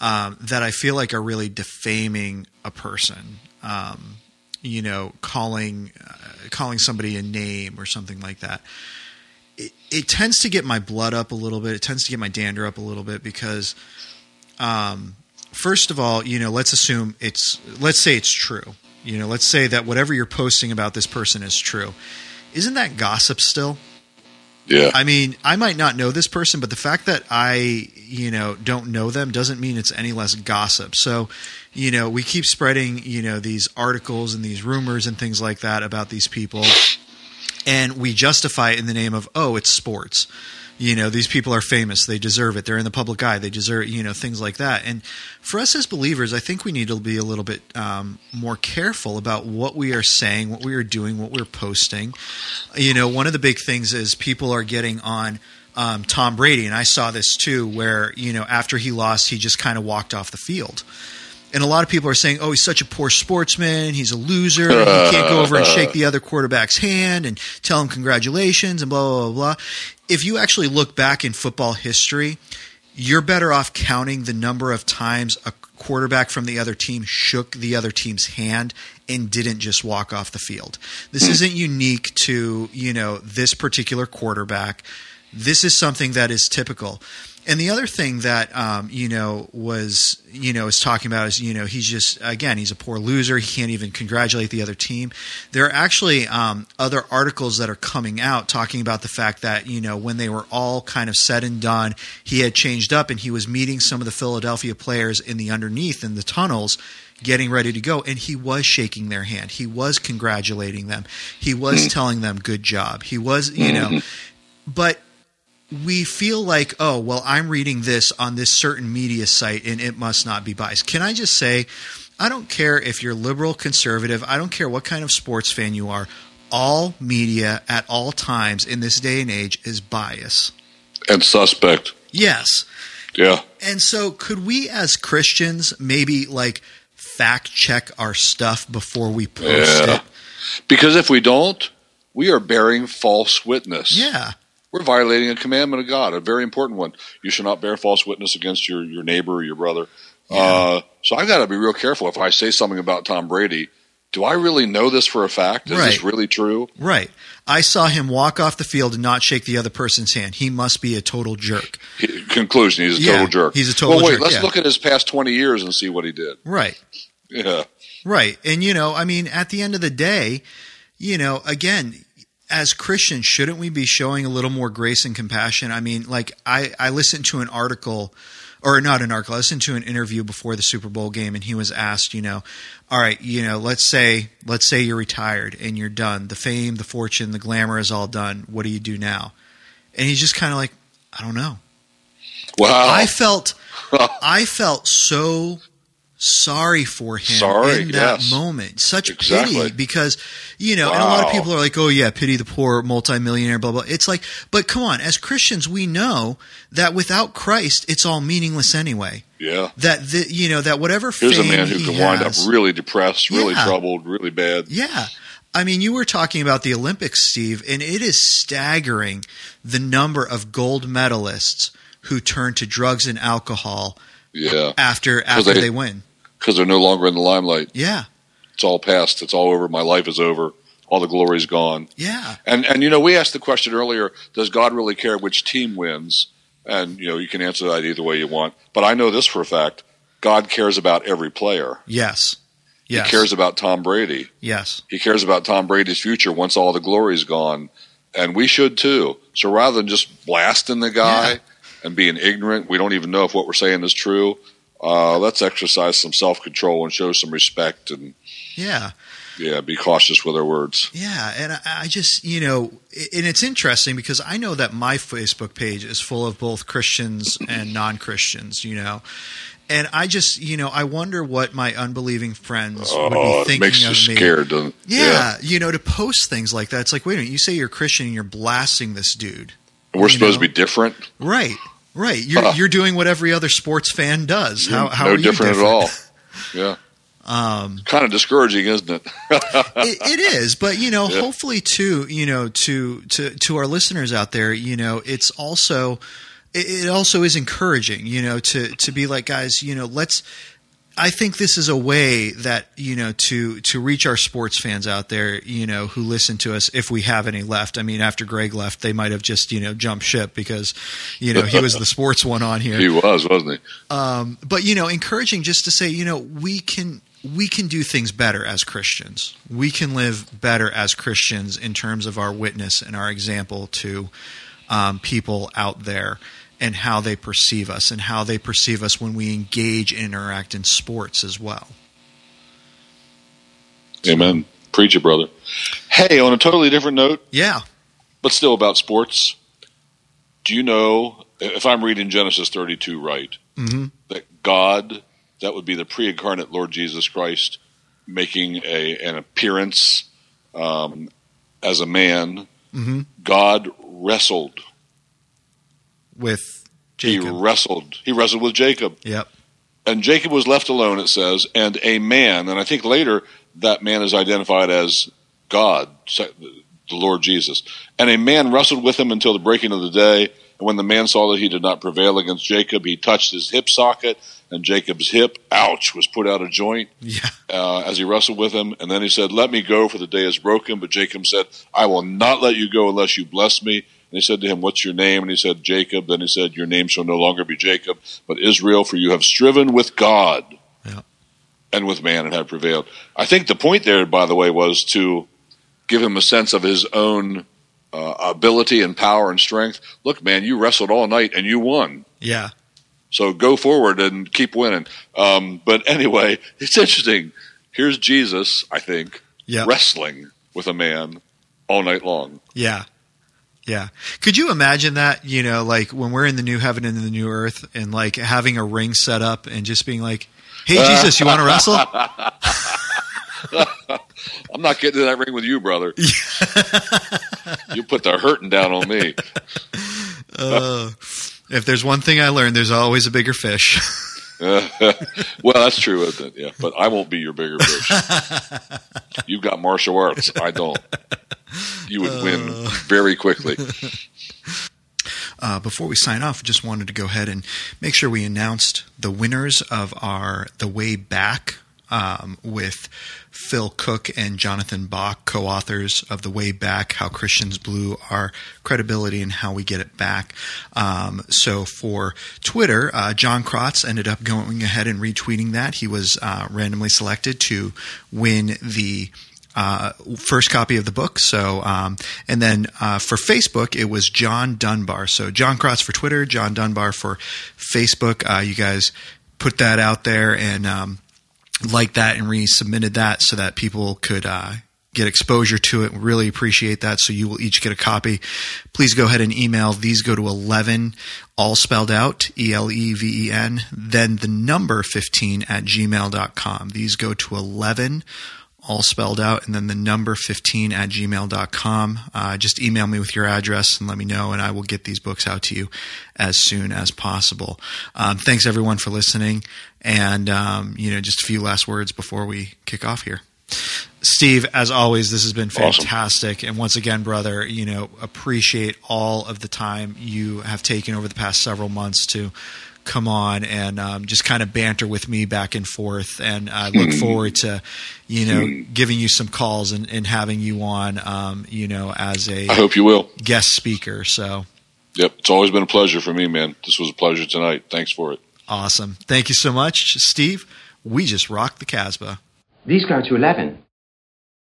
Speaker 1: um, that I feel like are really defaming a person, um, you know, calling uh, calling somebody a name or something like that it, it tends to get my blood up a little bit. It tends to get my dander up a little bit because, um, first of all, you know, let's assume it's, let's say it's true. You know, let's say that whatever you're posting about this person is true. Isn't that gossip still?
Speaker 2: Yeah.
Speaker 1: I mean, I might not know this person, but the fact that I, you know, don't know them doesn't mean it's any less gossip. So, you know, we keep spreading, you know, these articles and these rumors and things like that about these people, and we justify it in the name of, oh, it's sports. You know, these people are famous. They deserve it. They're in the public eye. They deserve, you know, things like that. And for us as believers, I think we need to be a little bit um, more careful about what we are saying, what we are doing, what we're posting. You know, one of the big things is people are getting on um, Tom Brady, and I saw this too, where you know after he lost, he just kind of walked off the field. And a lot of people are saying, "Oh, he's such a poor sportsman. He's a loser. He can't go over and shake the other quarterback's hand and tell him congratulations and blah blah blah." blah. If you actually look back in football history, you're better off counting the number of times a quarterback from the other team shook the other team's hand and didn't just walk off the field. This hmm. isn't unique to, you know, this particular quarterback. This is something that is typical. And the other thing that um, you know was you know is talking about is you know he's just again he's a poor loser. He can't even congratulate the other team. There are actually um, other articles that are coming out talking about the fact that you know when they were all kind of said and done, he had changed up and he was meeting some of the Philadelphia players in the underneath in the tunnels getting ready to go. And he was shaking their hand. He was congratulating them. He was telling them good job. He was you know. But we feel like, oh, well, I'm reading this on this certain media site and it must not be biased. Can I just say, I don't care if you're liberal, conservative, I don't care what kind of sports fan you are. All media at all times in this day and age is bias.
Speaker 2: And suspect.
Speaker 1: Yes.
Speaker 2: Yeah.
Speaker 1: And so, could we as Christians maybe like fact check our stuff before we post
Speaker 2: Yeah.
Speaker 1: it?
Speaker 2: Because if we don't, we are bearing false witness.
Speaker 1: Yeah.
Speaker 2: We're violating a commandment of God, a very important one. You shall not bear false witness against your, your neighbor or your brother. Uh, so I've got to be real careful if I say something about Tom Brady. Do I really know this for a fact? Is this really true?
Speaker 1: Right. I saw him walk off the field and not shake the other person's hand. He must be a total jerk.
Speaker 2: He- conclusion: He's a
Speaker 1: Yeah,
Speaker 2: total jerk.
Speaker 1: he's a total
Speaker 2: Well, wait.
Speaker 1: jerk,
Speaker 2: let's
Speaker 1: yeah.
Speaker 2: look at his past twenty years and see what he did.
Speaker 1: Right.
Speaker 2: Yeah.
Speaker 1: Right. And, you know, I mean, at the end of the day, you know, again, as Christians, shouldn't we be showing a little more grace and compassion? I mean, like, I, I listened to an article, or not an article, I listened to an interview before the Super Bowl game, and he was asked, you know, all right, you know, let's say, let's say you're retired and you're done. The fame, the fortune, the glamour is all done. What do you do now? And he's just kind of like, I don't know.
Speaker 2: Wow.
Speaker 1: I felt I felt so sorry for him
Speaker 2: Sorry,
Speaker 1: in that
Speaker 2: yes.
Speaker 1: moment. Such
Speaker 2: Exactly.
Speaker 1: pity because you know, and a lot of people are like, "Oh yeah, pity the poor multimillionaire." Blah blah. It's like, but come on, as Christians, we know that without Christ, it's all meaningless anyway.
Speaker 2: yeah.
Speaker 1: That the you know that whatever
Speaker 2: Here's a man who
Speaker 1: he
Speaker 2: can wind up
Speaker 1: has-
Speaker 2: really depressed, really
Speaker 1: Yeah.
Speaker 2: troubled, really bad.
Speaker 1: yeah. I mean, you were talking about the Olympics, Steve, and it is staggering the number of gold medalists who turn to drugs and alcohol
Speaker 2: Yeah.
Speaker 1: after after
Speaker 2: they-
Speaker 1: they win.
Speaker 2: Because they're no longer in the limelight.
Speaker 1: Yeah.
Speaker 2: It's all past. It's all over. My life is over. All the glory's gone.
Speaker 1: Yeah.
Speaker 2: And and you know, we asked the question earlier: Does God really care which team wins? And you know, you can answer that either way you want. But I know this for a fact: God cares about every player.
Speaker 1: Yes. Yes.
Speaker 2: He cares about Tom Brady.
Speaker 1: Yes.
Speaker 2: He cares about Tom Brady's future once all the glory's gone, and we should too. So rather than just blasting the guy
Speaker 1: Yeah.
Speaker 2: and being ignorant, we don't even know if what we're saying is true. Uh, let's exercise some self control and show some respect, and
Speaker 1: Yeah.
Speaker 2: yeah, be cautious with our words.
Speaker 1: Yeah. And I, I just, you know, and it's interesting because I know that my Facebook page is full of both Christians and non Christians, you know. And I just, you know, I wonder what my unbelieving friends would
Speaker 2: Oh,
Speaker 1: be
Speaker 2: it
Speaker 1: thinking
Speaker 2: makes you
Speaker 1: of me.
Speaker 2: scared, doesn't it?
Speaker 1: Yeah, you know, to post things like that. It's like, wait a minute, you say you're Christian and you're blasting this dude.
Speaker 2: We're supposed
Speaker 1: know?
Speaker 2: to be different.
Speaker 1: Right. Right. You're
Speaker 2: Huh.
Speaker 1: you're doing what every other sports fan does. How how
Speaker 2: no
Speaker 1: are you
Speaker 2: different, at all. Yeah.
Speaker 1: Um
Speaker 2: Kind of discouraging, isn't it?
Speaker 1: it, it is but you know
Speaker 2: Yeah.
Speaker 1: hopefully too you know to to to our listeners out there you know it's also it also is encouraging you know to to be like guys you know let's I think this is a way that you know to to reach our sports fans out there, you know, who listen to us if we have any left. I mean, after Greg left, they might have just you know jumped ship because you know he was the sports one on here.
Speaker 2: he was, wasn't he?
Speaker 1: Um, but you know, encouraging just to say, you know, we can we can do things better as Christians. We can live better as Christians in terms of our witness and our example to um, people out there and how they perceive us and how they perceive us when we engage and interact in sports as well.
Speaker 2: Amen. Preach it, brother. Hey, on a totally different note,
Speaker 1: Yeah.
Speaker 2: but still about sports. Do you know if I'm reading Genesis 32 right,
Speaker 1: hmm
Speaker 2: that God, that would be the pre-incarnate Lord Jesus Christ, making a an appearance um, as a man.
Speaker 1: hmm
Speaker 2: God wrestled.
Speaker 1: With
Speaker 2: He wrestled. He wrestled with Jacob,
Speaker 1: Yep.
Speaker 2: and Jacob was left alone. It says, and a man, and I think later that man is identified as God, the Lord Jesus. And a man wrestled with him until the breaking of the day. And when the man saw that he did not prevail against Jacob, he touched his hip socket, and Jacob's hip, ouch, was put out of joint.
Speaker 1: Yeah.
Speaker 2: uh, as he wrestled with him. And then he said, Let me go, for the day is broken. But Jacob said, I will not let you go unless you bless me. And he said to him, What's your name? And he said, Jacob. Then he said, Your name shall no longer be Jacob, but Israel, for you have striven with God
Speaker 1: Yeah.
Speaker 2: and with man and have prevailed. I think the point there, by the way, was to give him a sense of his own uh, ability and power and strength. Look, man, you wrestled all night and you won.
Speaker 1: Yeah.
Speaker 2: So go forward and keep winning. Um, but anyway, it's interesting. Here's Jesus, I think,
Speaker 1: Yeah.
Speaker 2: wrestling with a man all night long.
Speaker 1: Yeah. Yeah. Could you imagine that, you know, like when we're in the new heaven and the new earth and like having a ring set up and just being like, Hey Jesus, you want to wrestle?
Speaker 2: I'm not getting to that ring with you, brother. you put the hurting down on me.
Speaker 1: Uh, if there's one thing I learned, there's always a bigger fish.
Speaker 2: well, that's true, isn't it? Yeah, but I won't be your bigger fish. You've got martial arts. I don't. You would win very quickly.
Speaker 1: Uh, before we sign off, just wanted to go ahead and make sure we announced the winners of our The Way Back um, with Phil Cooke and Jonathan Bock, co authors of The Way Back How Christians Blew Our Credibility and How We Get It Back. Um, so for Twitter, uh, John Krotz ended up going ahead and retweeting that. He was uh, randomly selected to win the uh, first copy of the book. So, um, and then uh, for Facebook, it was John Dunbar. So John Krotz for Twitter, John Dunbar for Facebook. Uh, you guys put that out there and um, like that and resubmitted that so that people could uh, get exposure to it. Really appreciate that. So you will each get a copy. Please go ahead and email. These go to 11, all spelled out, E L E V E N, then the number 15 at gmail.com. These go to 11, all spelled out, and then the number 15 at gmail.com. Uh, just email me with your address and let me know, and I will get these books out to you as soon as possible. Um, thanks everyone for listening, and um, you know, just a few last words before we kick off here. Steve, as always, this has been
Speaker 2: Awesome.
Speaker 1: fantastic. And once again, brother, you know, appreciate all of the time you have taken over the past several months to come on and um, just kind of banter with me back and forth. And I look forward to, you know, giving you some calls and, and having you on, um, you know, as a
Speaker 2: I hope you will.
Speaker 1: guest speaker. So
Speaker 2: Yep, it's always been a pleasure for me, man. This was a pleasure tonight. Thanks for it.
Speaker 1: awesome. Thank you so much, Steve. We just rocked the Casbah.
Speaker 3: These go to 11.